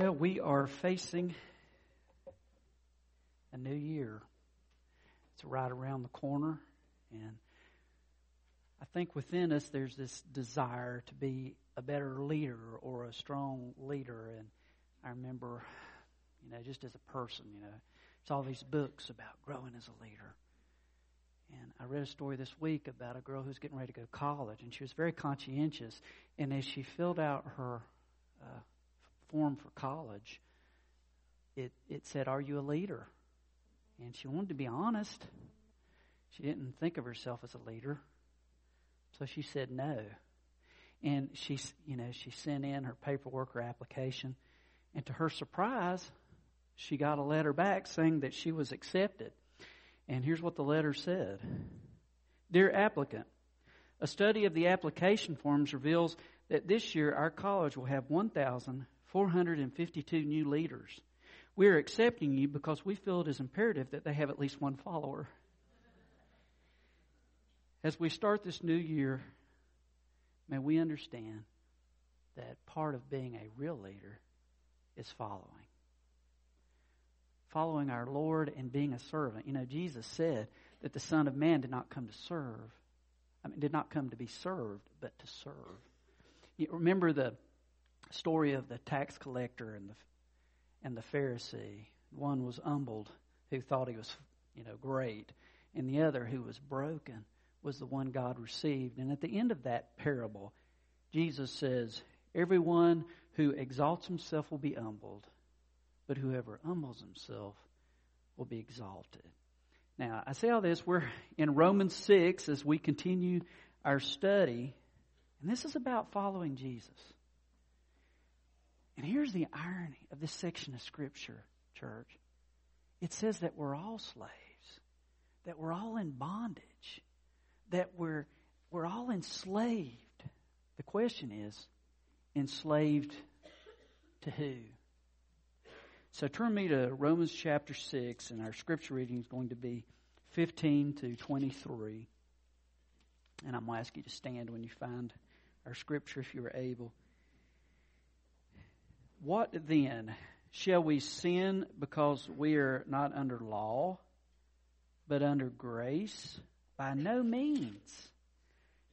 Well, we are facing a new year. It's right around the corner, and I think within us there's this desire to be a better leader or a strong leader. And I remember, you know, just as a person, you know, it's all these books about growing as a leader. And I read a story this week about a girl who's getting ready to go to college, and she was very conscientious. And as she filled out her uh, form for college, it, it said, Are you a leader? And she wanted to be honest. She didn't think of herself as a leader. So she said no. And she, you know, she sent in her paperwork, her application. And to her surprise, she got a letter back saying that she was accepted. And here's what the letter said Dear applicant, a study of the application forms reveals that this year our college will have 1,452 new leaders. We are accepting you because we feel it is imperative that they have at least one follower. As we start this new year, may we understand that part of being a real leader is following. Following our Lord and being a servant. You know, Jesus said that the Son of Man did not come to serve, I mean, did not come to be served, but to serve. You remember the story of the tax collector and the and the Pharisee. One was humbled, who thought he was, you know, great, and the other who was broken was the one God received. And at the end of that parable, Jesus says, Everyone who exalts himself will be humbled, but whoever humbles himself will be exalted. Now, I say all this, we're in Romans 6 as we continue our study, and this is about following Jesus. And here's the irony of this section of Scripture, church. It says that we're all slaves, that we're all in bondage, that we're, we're all enslaved. The question is, enslaved to who? So turn me to Romans chapter 6, and our scripture reading is going to be 15 to 23. And I'm going to ask you to stand when you find our scripture if you are able. What then? Shall we sin because we are not under law, but under grace? By no means.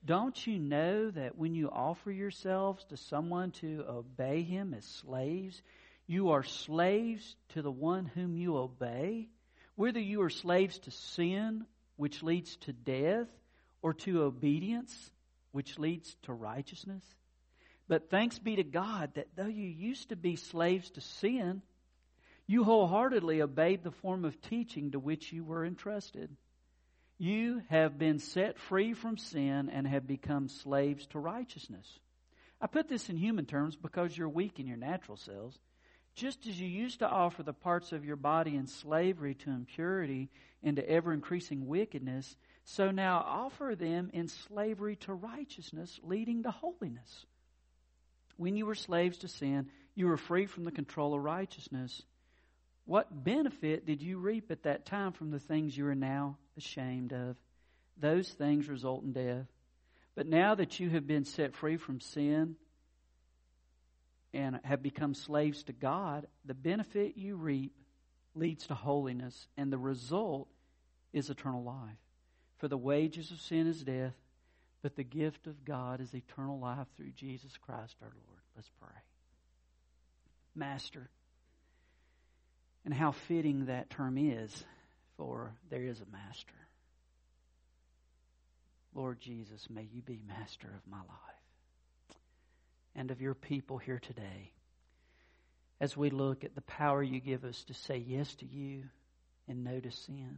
Don't you know that when you offer yourselves to someone to obey him as slaves, you are slaves to the one whom you obey? Whether you are slaves to sin, which leads to death, or to obedience, which leads to righteousness? But thanks be to God that though you used to be slaves to sin, you wholeheartedly obeyed the form of teaching to which you were entrusted. You have been set free from sin and have become slaves to righteousness. I put this in human terms because you're weak in your natural selves. Just as you used to offer the parts of your body in slavery to impurity and to ever increasing wickedness, so now offer them in slavery to righteousness, leading to holiness. When you were slaves to sin, you were free from the control of righteousness. What benefit did you reap at that time from the things you are now ashamed of? Those things result in death. But now that you have been set free from sin and have become slaves to God, the benefit you reap leads to holiness, and the result is eternal life. For the wages of sin is death, but the gift of God is eternal life through Jesus Christ our Lord. Let's pray. Master, and how fitting that term is, for there is a master. Lord Jesus, may you be master of my life and of your people here today as we look at the power you give us to say yes to you and no to sin,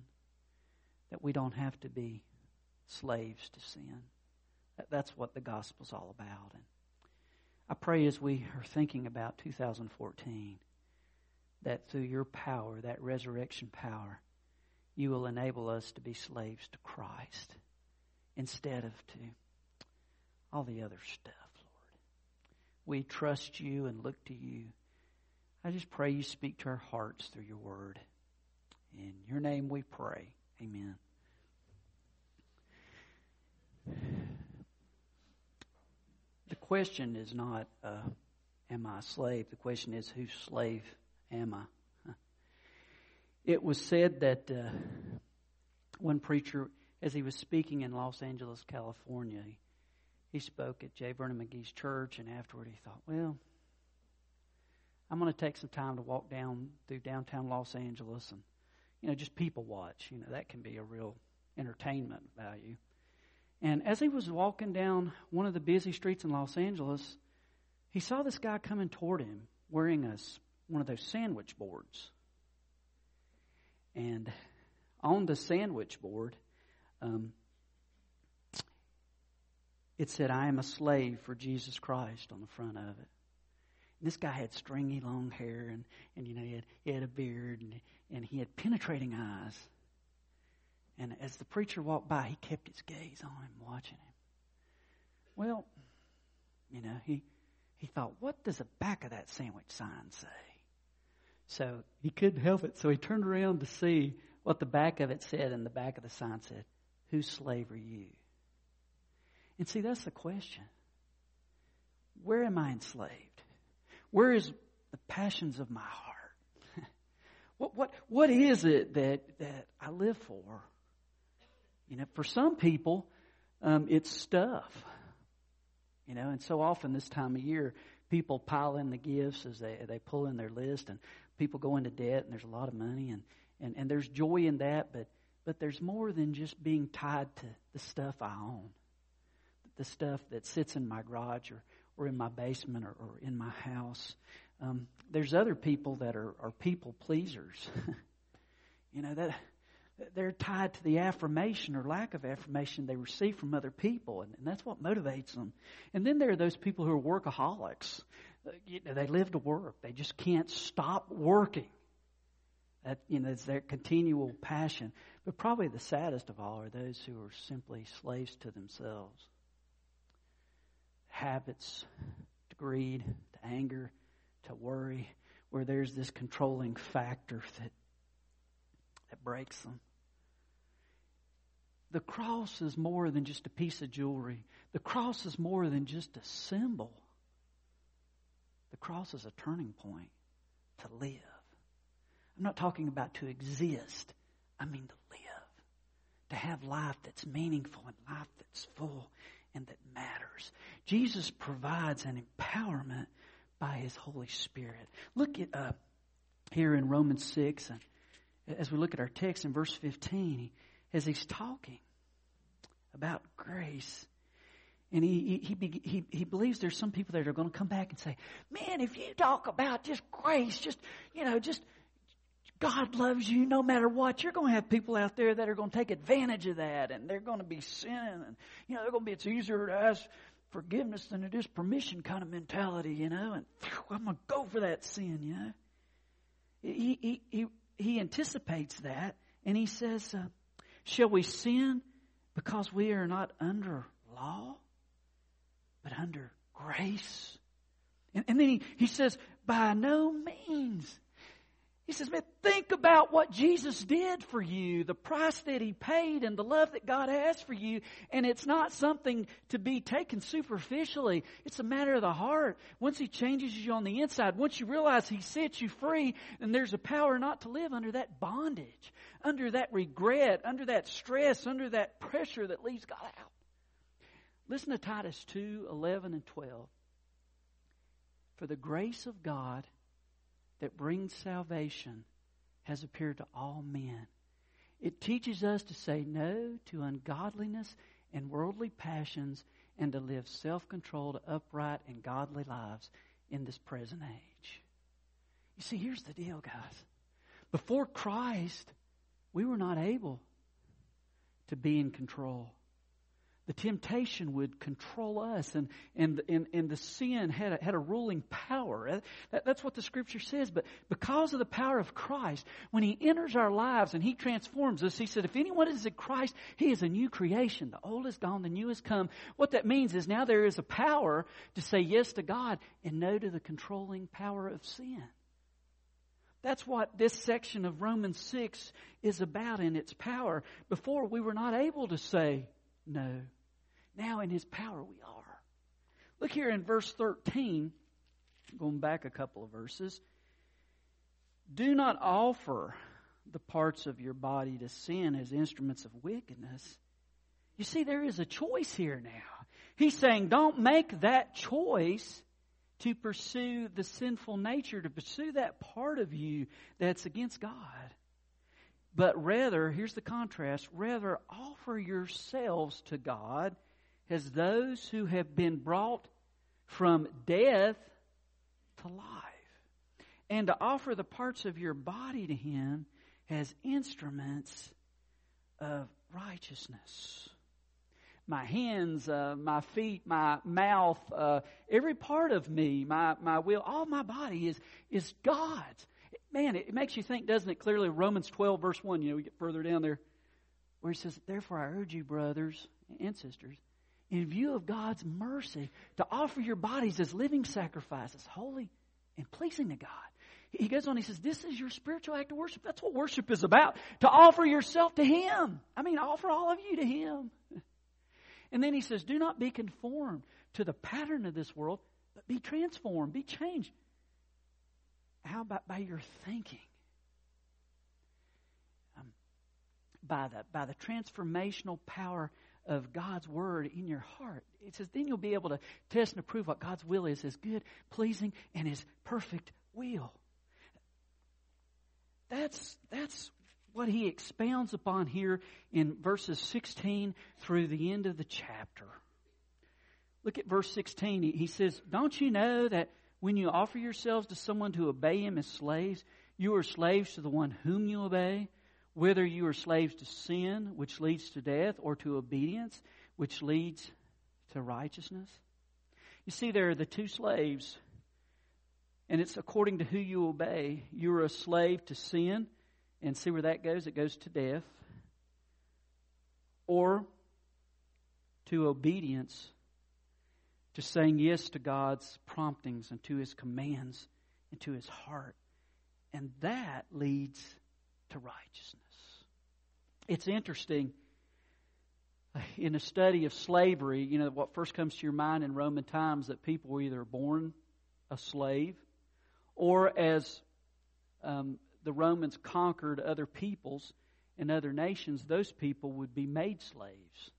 that we don't have to be slaves to sin. That's what the gospel's all about. And I pray as we are thinking about 2014 that through your power, that resurrection power, you will enable us to be slaves to Christ instead of to all the other stuff, Lord. We trust you and look to you. I just pray you speak to our hearts through your word. In your name we pray. Amen. Question is not uh, am I a slave? The question is, whose slave am I? It was said that uh, one preacher, as he was speaking in Los Angeles, California, he, he spoke at J. Vernon McGee's church, and afterward he thought, well, I'm going to take some time to walk down through downtown Los Angeles and, you know, just people watch. You know, that can be a real entertainment value. And as he was walking down one of the busy streets in Los Angeles, he saw this guy coming toward him wearing a, one of those sandwich boards. And on the sandwich board, um, it said, I am a slave for Jesus Christ on the front of it. And this guy had stringy long hair and, and you know, he had, he had a beard and, and he had penetrating eyes. And as the preacher walked by, he kept his gaze on him, watching him. Well, you know, he, he thought, what does the back of that sandwich sign say? So he couldn't help it. So he turned around to see what the back of it said, and the back of the sign said, Whose slave are you? And see, that's the question. Where am I enslaved? Where is the passions of my heart? what, what, what is it that, that I live for? You know, for some people, um, it's stuff. You know, and so often this time of year, people pile in the gifts as they, they pull in their list, and people go into debt, and there's a lot of money, and, and, and there's joy in that, but, but there's more than just being tied to the stuff I own, the stuff that sits in my garage or, or in my basement or, or in my house. Um, there's other people that are, are people pleasers. you know, that they're tied to the affirmation or lack of affirmation they receive from other people, and, and that's what motivates them. And then there are those people who are workaholics. Uh, you know, they live to work. They just can't stop working. That you know, it's their continual passion. But probably the saddest of all are those who are simply slaves to themselves. Habits, to greed, to anger, to worry, where there's this controlling factor that that breaks them. The cross is more than just a piece of jewelry. The cross is more than just a symbol. The cross is a turning point to live. I'm not talking about to exist. I mean to live. To have life that's meaningful and life that's full and that matters. Jesus provides an empowerment by His Holy Spirit. Look at uh, here in Romans 6, and as we look at our text in verse 15, as he's talking about grace. And he, he, he, he, believes there's some people that are going to come back and say, man, if you talk about just grace, just, you know, just God loves you no matter what, you're going to have people out there that are going to take advantage of that and they're going to be sinning and, you know, they're going to be, it's easier to ask forgiveness than it is permission kind of mentality, you know, and I'm going to go for that sin, you know. He, he, he, he anticipates that and he says, uh, Shall we sin because we are not under law, but under grace? And, and then he, he says, By no means. He says, man, think about what Jesus did for you, the price that he paid and the love that God has for you. And it's not something to be taken superficially. It's a matter of the heart. Once he changes you on the inside, once you realize he sets you free, and there's a power not to live under that bondage, under that regret, under that stress, under that pressure that leaves God out. Listen to Titus 2, 11 and 12. For the grace of God that brings salvation has appeared to all men. It teaches us to say no to ungodliness and worldly passions and to live self controlled, upright, and godly lives in this present age. You see, here's the deal, guys. Before Christ, we were not able to be in control the temptation would control us and, and, and, and the sin had a, had a ruling power. That, that's what the scripture says. But because of the power of Christ, when he enters our lives and he transforms us, he said, if anyone is in Christ, he is a new creation. The old is gone, the new has come. What that means is now there is a power to say yes to God and no to the controlling power of sin. That's what this section of Romans 6 is about in its power. Before we were not able to say no. Now in His power we are. Look here in verse 13. Going back a couple of verses. Do not offer the parts of your body to sin as instruments of wickedness. You see, there is a choice here now. He's saying, don't make that choice to pursue the sinful nature, to pursue that part of you that's against God. But rather, here's the contrast, rather offer yourselves to God as those who have been brought from death to life. And to offer the parts of your body to Him as instruments of righteousness my hands, uh, my feet, my mouth, uh, every part of me, my, my will, all my body is, is God's. Man, it makes you think, doesn't it? Clearly, Romans 12, verse 1, you know, we get further down there, where he says, Therefore, I urge you, brothers and sisters, in view of God's mercy, to offer your bodies as living sacrifices, holy and pleasing to God. He goes on, he says, This is your spiritual act of worship. That's what worship is about. To offer yourself to Him. I mean, offer all of you to Him. And then he says, Do not be conformed to the pattern of this world, but be transformed, be changed. How about by your thinking? Um, by, the, by the transformational power of God's Word in your heart. It says, then you'll be able to test and approve what God's will is, His good, pleasing, and His perfect will. That's, that's what he expounds upon here in verses 16 through the end of the chapter. Look at verse 16. He says, Don't you know that when you offer yourselves to someone to obey him as slaves, you are slaves to the one whom you obey, whether you are slaves to sin, which leads to death, or to obedience, which leads to righteousness? You see, there are the two slaves, and it's according to who you obey. You're a slave to sin and see where that goes. It goes to death. Or to obedience, to saying yes to God's promptings and to His commands and to His heart. And that leads to righteousness. It's interesting in a study of slavery, you know, what first comes to your mind in Roman times that people were either born a slave or as um, the Romans conquered other peoples and other nations, those people would be made slaves.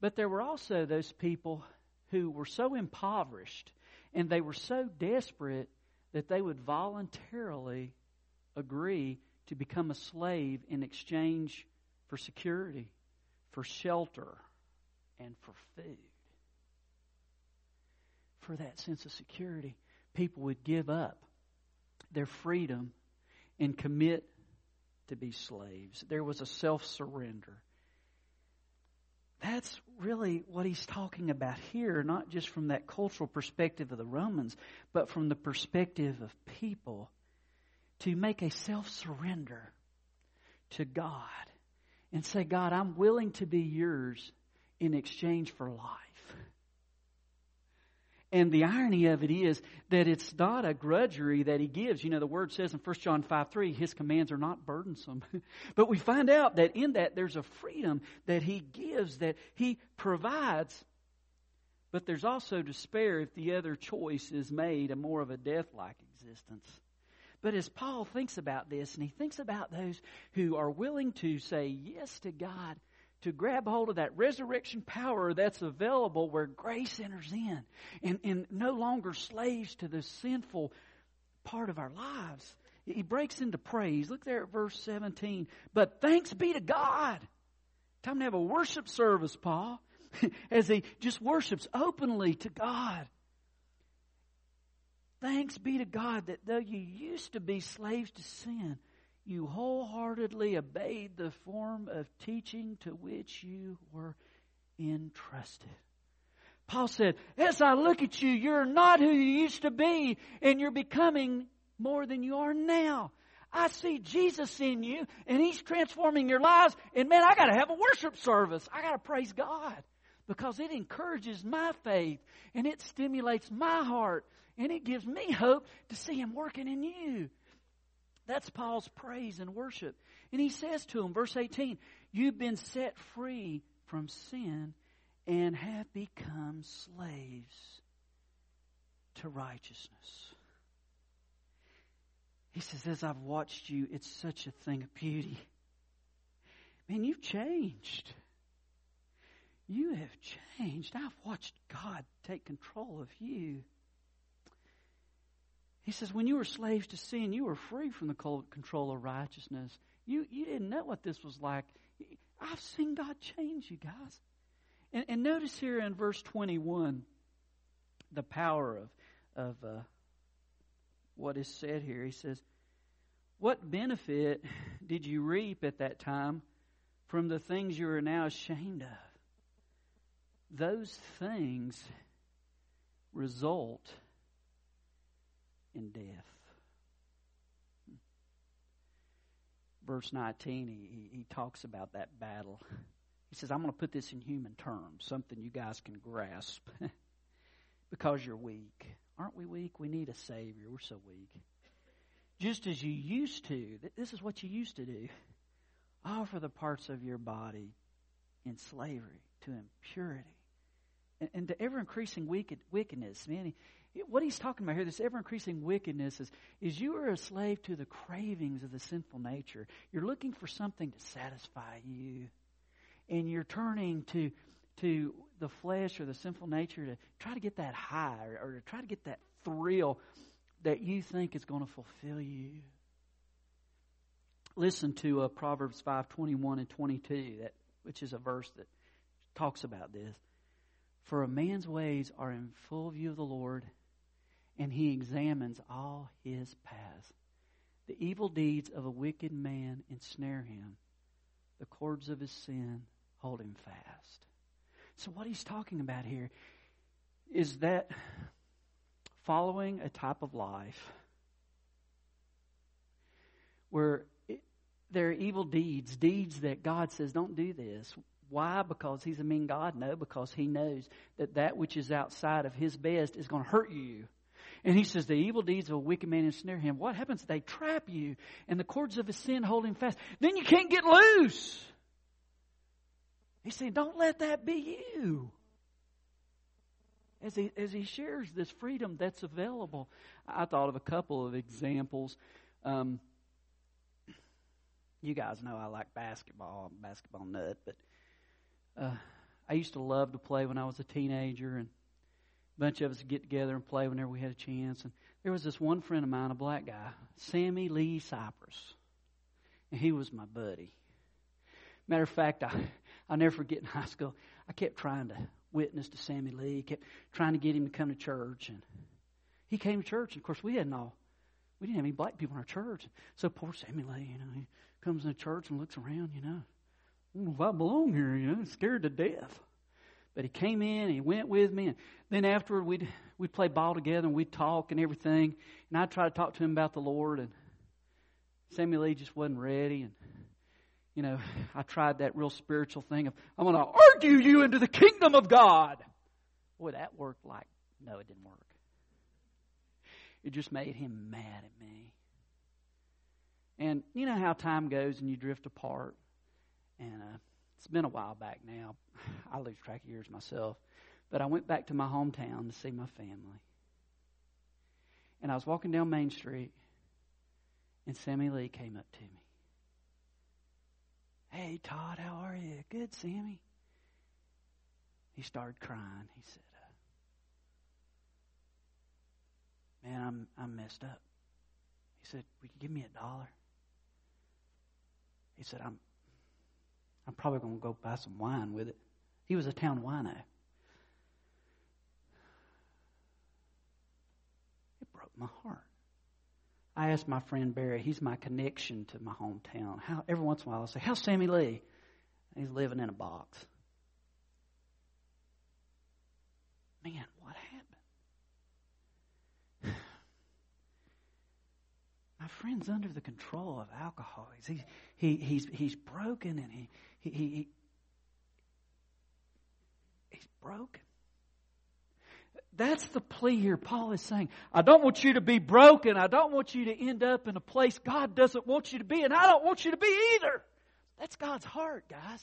But there were also those people who were so impoverished and they were so desperate that they would voluntarily agree to become a slave in exchange for security, for shelter, and for food. For that sense of security, people would give up their freedom and commit to be slaves. There was a self surrender. That's really what he's talking about here, not just from that cultural perspective of the Romans, but from the perspective of people to make a self surrender to God and say, God, I'm willing to be yours in exchange for life. And the irony of it is that it's not a grudgery that he gives. You know, the word says in 1 John 5 3, his commands are not burdensome. but we find out that in that there's a freedom that he gives, that he provides. But there's also despair if the other choice is made a more of a death like existence. But as Paul thinks about this, and he thinks about those who are willing to say yes to God to grab hold of that resurrection power that's available where grace enters in and, and no longer slaves to the sinful part of our lives. He breaks into praise. Look there at verse 17. But thanks be to God. Time to have a worship service, Paul, as he just worships openly to God. Thanks be to God that though you used to be slaves to sin, you wholeheartedly obeyed the form of teaching to which you were entrusted. Paul said, As I look at you, you're not who you used to be, and you're becoming more than you are now. I see Jesus in you, and He's transforming your lives. And man, I got to have a worship service. I got to praise God because it encourages my faith and it stimulates my heart and it gives me hope to see Him working in you. That's Paul's praise and worship. And he says to him, verse 18, You've been set free from sin and have become slaves to righteousness. He says, As I've watched you, it's such a thing of beauty. Man, you've changed. You have changed. I've watched God take control of you. He says, when you were slaves to sin, you were free from the control of righteousness. You, you didn't know what this was like. I've seen God change you guys. And, and notice here in verse 21 the power of, of uh, what is said here. He says, What benefit did you reap at that time from the things you are now ashamed of? Those things result in death. Verse 19, he, he talks about that battle. He says, I'm going to put this in human terms, something you guys can grasp. because you're weak. Aren't we weak? We need a Savior. We're so weak. Just as you used to, this is what you used to do offer the parts of your body in slavery to impurity and, and to ever increasing wicked, wickedness. Man, what he's talking about here, this ever increasing wickedness, is, is you are a slave to the cravings of the sinful nature. You're looking for something to satisfy you. And you're turning to, to the flesh or the sinful nature to try to get that high or, or to try to get that thrill that you think is going to fulfill you. Listen to uh, Proverbs 5 21 and 22, that, which is a verse that talks about this. For a man's ways are in full view of the Lord and he examines all his paths. The evil deeds of a wicked man ensnare him, the cords of his sin hold him fast. So, what he's talking about here is that following a type of life where it, there are evil deeds, deeds that God says, don't do this. Why? Because He's a mean God? No, because He knows that that which is outside of His best is going to hurt you. And he says, The evil deeds of a wicked man ensnare him. What happens? They trap you, and the cords of his sin hold him fast. Then you can't get loose. He's saying, Don't let that be you. As he, as he shares this freedom that's available, I thought of a couple of examples. Um, you guys know I like basketball. I'm basketball nut, but uh, I used to love to play when I was a teenager, and bunch of us get together and play whenever we had a chance. And there was this one friend of mine, a black guy, Sammy Lee Cypress, and he was my buddy. Matter of fact, I I'll never forget in high school, I kept trying to witness to Sammy Lee, kept trying to get him to come to church, and he came to church. And of course, we hadn't all we didn't have any black people in our church. So poor Sammy Lee, you know, he comes into church and looks around, you know, I if I belong here, you know, scared to death. But he came in, and he went with me, and then afterward we'd we'd play ball together and we'd talk and everything. And I'd try to talk to him about the Lord, and Sammy Lee just wasn't ready, and you know, I tried that real spiritual thing of, I'm going to argue you into the kingdom of God. Boy, that worked like, no, it didn't work. It just made him mad at me. And you know how time goes and you drift apart. And uh, it's been a while back now. I lose track of years myself. But I went back to my hometown to see my family. And I was walking down Main Street, and Sammy Lee came up to me. Hey, Todd, how are you? Good, Sammy. He started crying. He said, uh, Man, I'm, I'm messed up. He said, Will you give me a dollar? He said, I'm, I'm probably going to go buy some wine with it. He was a town wino. It broke my heart. I asked my friend Barry, he's my connection to my hometown. How every once in a while I'll say, How's Sammy Lee? He's living in a box. Man, what happened? my friend's under the control of alcohol. He's, he, he's, he's broken and he, he, he, he's broken. That's the plea here Paul is saying. I don't want you to be broken. I don't want you to end up in a place God doesn't want you to be, and I don't want you to be either. That's God's heart, guys.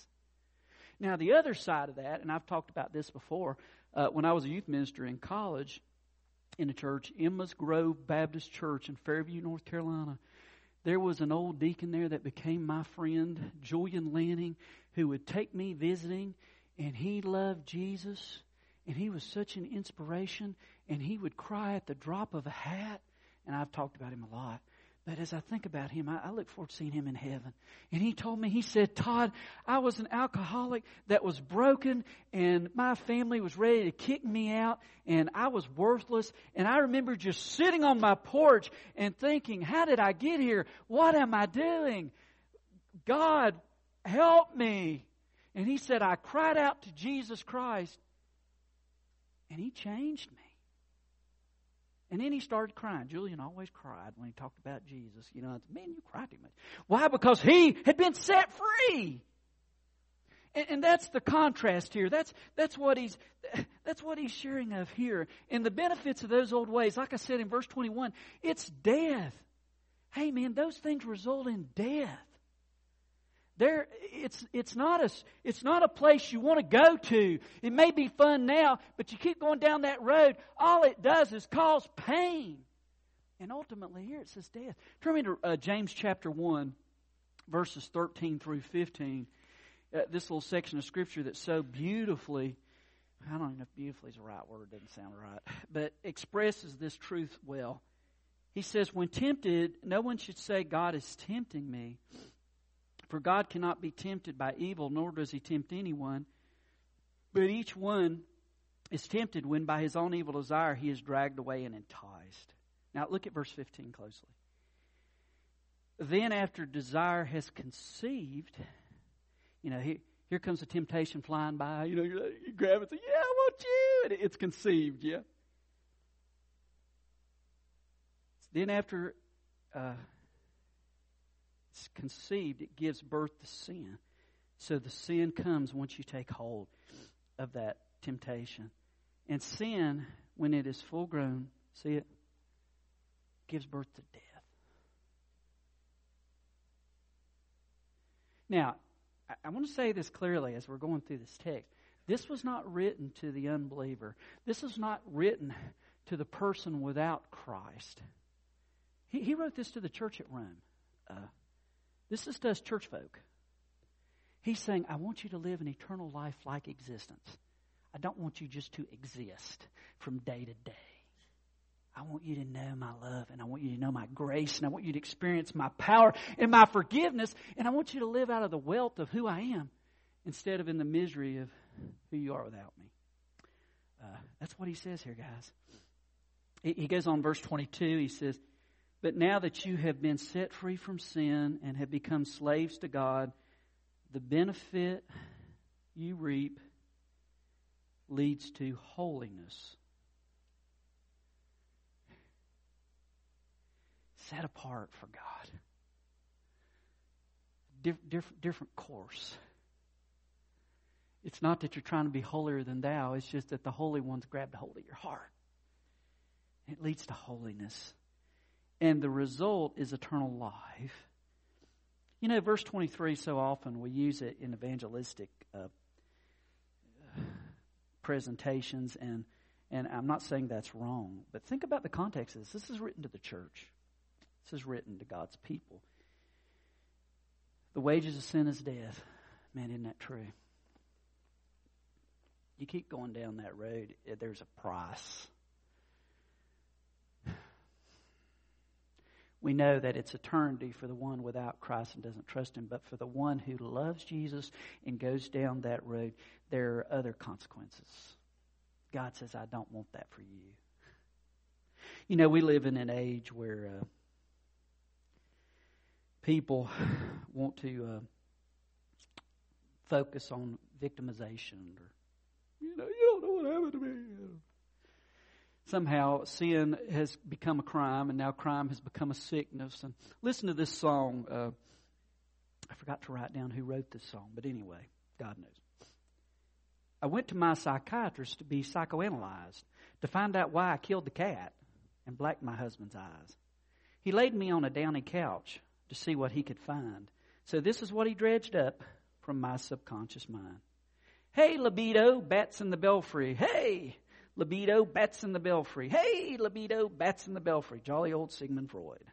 Now, the other side of that, and I've talked about this before, uh, when I was a youth minister in college, in a church, Emma's Grove Baptist Church in Fairview, North Carolina. There was an old deacon there that became my friend, Julian Lanning, who would take me visiting, and he loved Jesus, and he was such an inspiration, and he would cry at the drop of a hat, and I've talked about him a lot. But as I think about him, I, I, look forward to seeing him in heaven. And he told me, he said, Todd, I was an alcoholic that was broken and my family was ready to kick me out and I was worthless. And I remember just sitting on my porch and thinking, how did I get here? What am I doing? God, help me. And he said, I cried out to Jesus Christ and he changed me. And then he started crying. Julian always cried when he talked about Jesus. You know, man, you cried too much. Why? Because he had been set free. And, and, that's the contrast here. That's, that's what he's, that's what he's sharing of here. And the benefits of those old ways, like I said in verse 21, it's death. Hey man, those things result in death. There, it's, it's, not a, it's not a place you want to go to. It may be fun now, but you keep going down that road, all it does is cause pain. And ultimately, here it says death. Turn me to uh, James chapter 1, verses 13 through 15. Uh, this little section of Scripture that's so beautifully, I don't know if beautifully is the right word, doesn't sound right, but expresses this truth well. He says, When tempted, no one should say, God is tempting me. For God cannot be tempted by evil, nor does he tempt anyone. But each one is tempted when by his own evil desire he is dragged away and enticed. Now look at verse 15 closely. Then after desire has conceived, you know, here, here comes a temptation flying by. You know, you grab it and say, yeah, I want you. And it's conceived, yeah. Then after uh, it's conceived, it gives birth to sin. So the sin comes once you take hold of that temptation. And sin, when it is full grown, see it, gives birth to death. Now, I, I want to say this clearly as we're going through this text. This was not written to the unbeliever. This is not written to the person without Christ. He, he wrote this to the church at Rome. Uh, this is to us church folk. He's saying, I want you to live an eternal life like existence. I don't want you just to exist from day to day. I want you to know my love and I want you to know my grace and I want you to experience my power and my forgiveness and I want you to live out of the wealth of who I am instead of in the misery of who you are without me. Uh, that's what he says here, guys. He, he goes on, verse 22, he says, but now that you have been set free from sin and have become slaves to God, the benefit you reap leads to holiness. Set apart for God. Dif- different, different course. It's not that you're trying to be holier than thou, it's just that the Holy One's grabbed hold of your heart. It leads to holiness and the result is eternal life. You know, verse 23, so often we use it in evangelistic uh, presentations, and, and I'm not saying that's wrong, but think about the context of this. This is written to the church, this is written to God's people. The wages of sin is death. Man, isn't that true? You keep going down that road, there's a price we know that it's eternity for the one without Christ and doesn't trust Him. But for the one who loves Jesus and goes down that road, there are other consequences. God says, I don't want that for you. You know, we live in an age where uh, people want to uh, focus on victimization or, you know, you don't know what happened to me somehow sin has become a crime, and now crime has become a sickness. And listen to this song. Uh, I forgot to write down who wrote this song, but anyway, God knows. I went to my psychiatrist to be psychoanalyzed to find out why I killed the cat and blacked my husband's eyes. He laid me on a downy couch to see what he could find. So this is what he dredged up from my subconscious mind. Hey, libido, bats in the belfry. Hey, Libido, bats in the belfry. Hey, libido, bats in the belfry. Jolly old Sigmund Freud.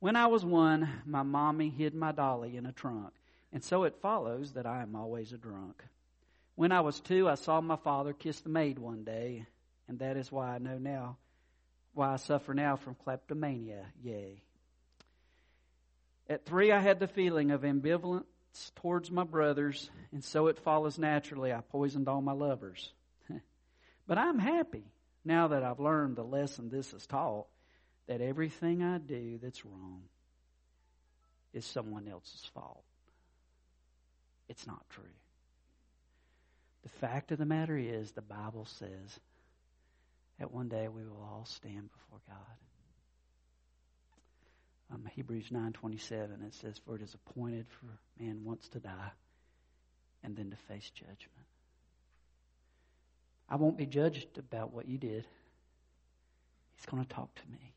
When I was one, my mommy hid my dolly in a trunk, and so it follows that I am always a drunk. When I was two, I saw my father kiss the maid one day, and that is why I know now, why I suffer now from kleptomania. Yay. At three, I had the feeling of ambivalence towards my brothers, and so it follows naturally I poisoned all my lovers. But I'm happy now that I've learned the lesson this has taught that everything I do that's wrong is someone else's fault. It's not true. The fact of the matter is, the Bible says that one day we will all stand before God um, Hebrews 9:27 it says for it is appointed for man once to die and then to face judgment. I won't be judged about what you did. He's going to talk to me.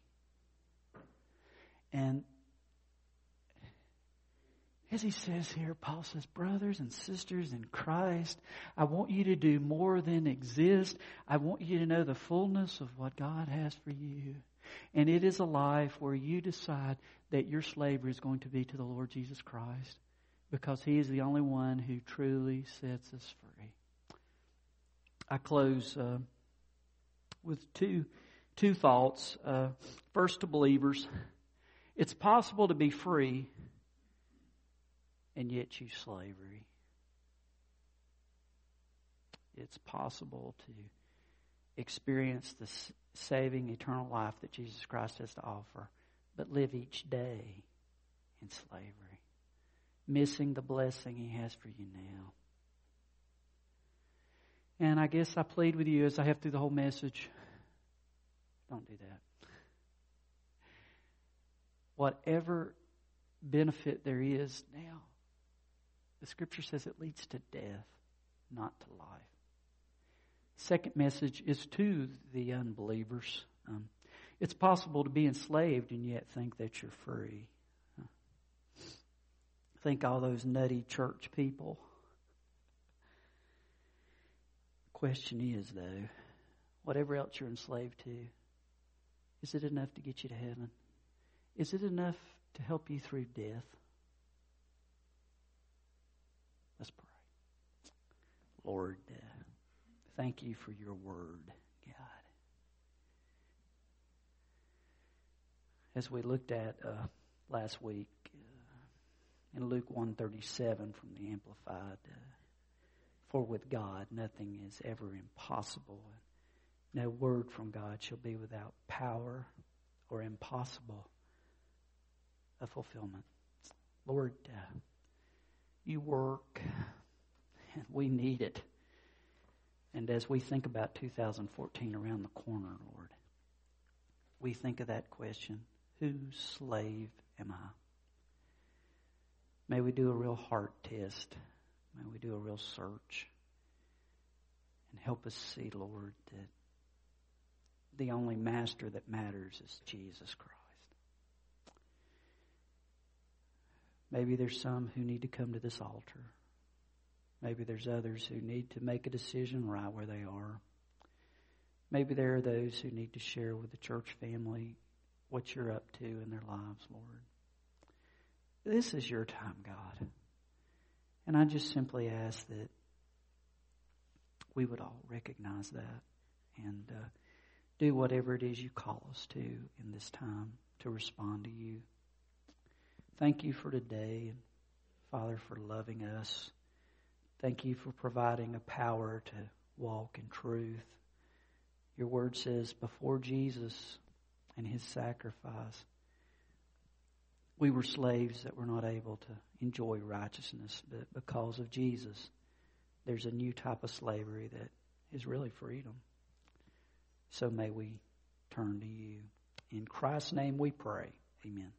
And as he says here, Paul says, Brothers and sisters in Christ, I want you to do more than exist. I want you to know the fullness of what God has for you. And it is a life where you decide that your slavery is going to be to the Lord Jesus Christ because He is the only one who truly sets us free. I close uh, with two, two thoughts. Uh, first, to believers, it's possible to be free and yet choose slavery. It's possible to experience the saving eternal life that Jesus Christ has to offer, but live each day in slavery, missing the blessing He has for you now. And I guess I plead with you as I have through the whole message don't do that. Whatever benefit there is now, the scripture says it leads to death, not to life. Second message is to the unbelievers. Um, it's possible to be enslaved and yet think that you're free. Think all those nutty church people. Question is, though, whatever else you're enslaved to, is it enough to get you to heaven? Is it enough to help you through death? Let's pray. Lord, uh, Thank you for your word, God. As we looked at uh, last week uh, in Luke 137 from the Amplified, uh, for with God nothing is ever impossible. No word from God shall be without power or impossible of fulfillment. Lord, uh, you work, and we need it. And as we think about 2014 around the corner, Lord, we think of that question whose slave am I? May we do a real heart test. May we do a real search. And help us see, Lord, that the only master that matters is Jesus Christ. Maybe there's some who need to come to this altar. Maybe there's others who need to make a decision right where they are. Maybe there are those who need to share with the church family what you're up to in their lives, Lord. This is your time, God. And I just simply ask that we would all recognize that and uh, do whatever it is you call us to in this time to respond to you. Thank you for today and Father for loving us Thank you for providing a power to walk in truth. Your word says, before Jesus and his sacrifice, we were slaves that were not able to enjoy righteousness, but because of Jesus, there's a new type of slavery that is really freedom. So may we turn to you. In Christ's name we pray. Amen.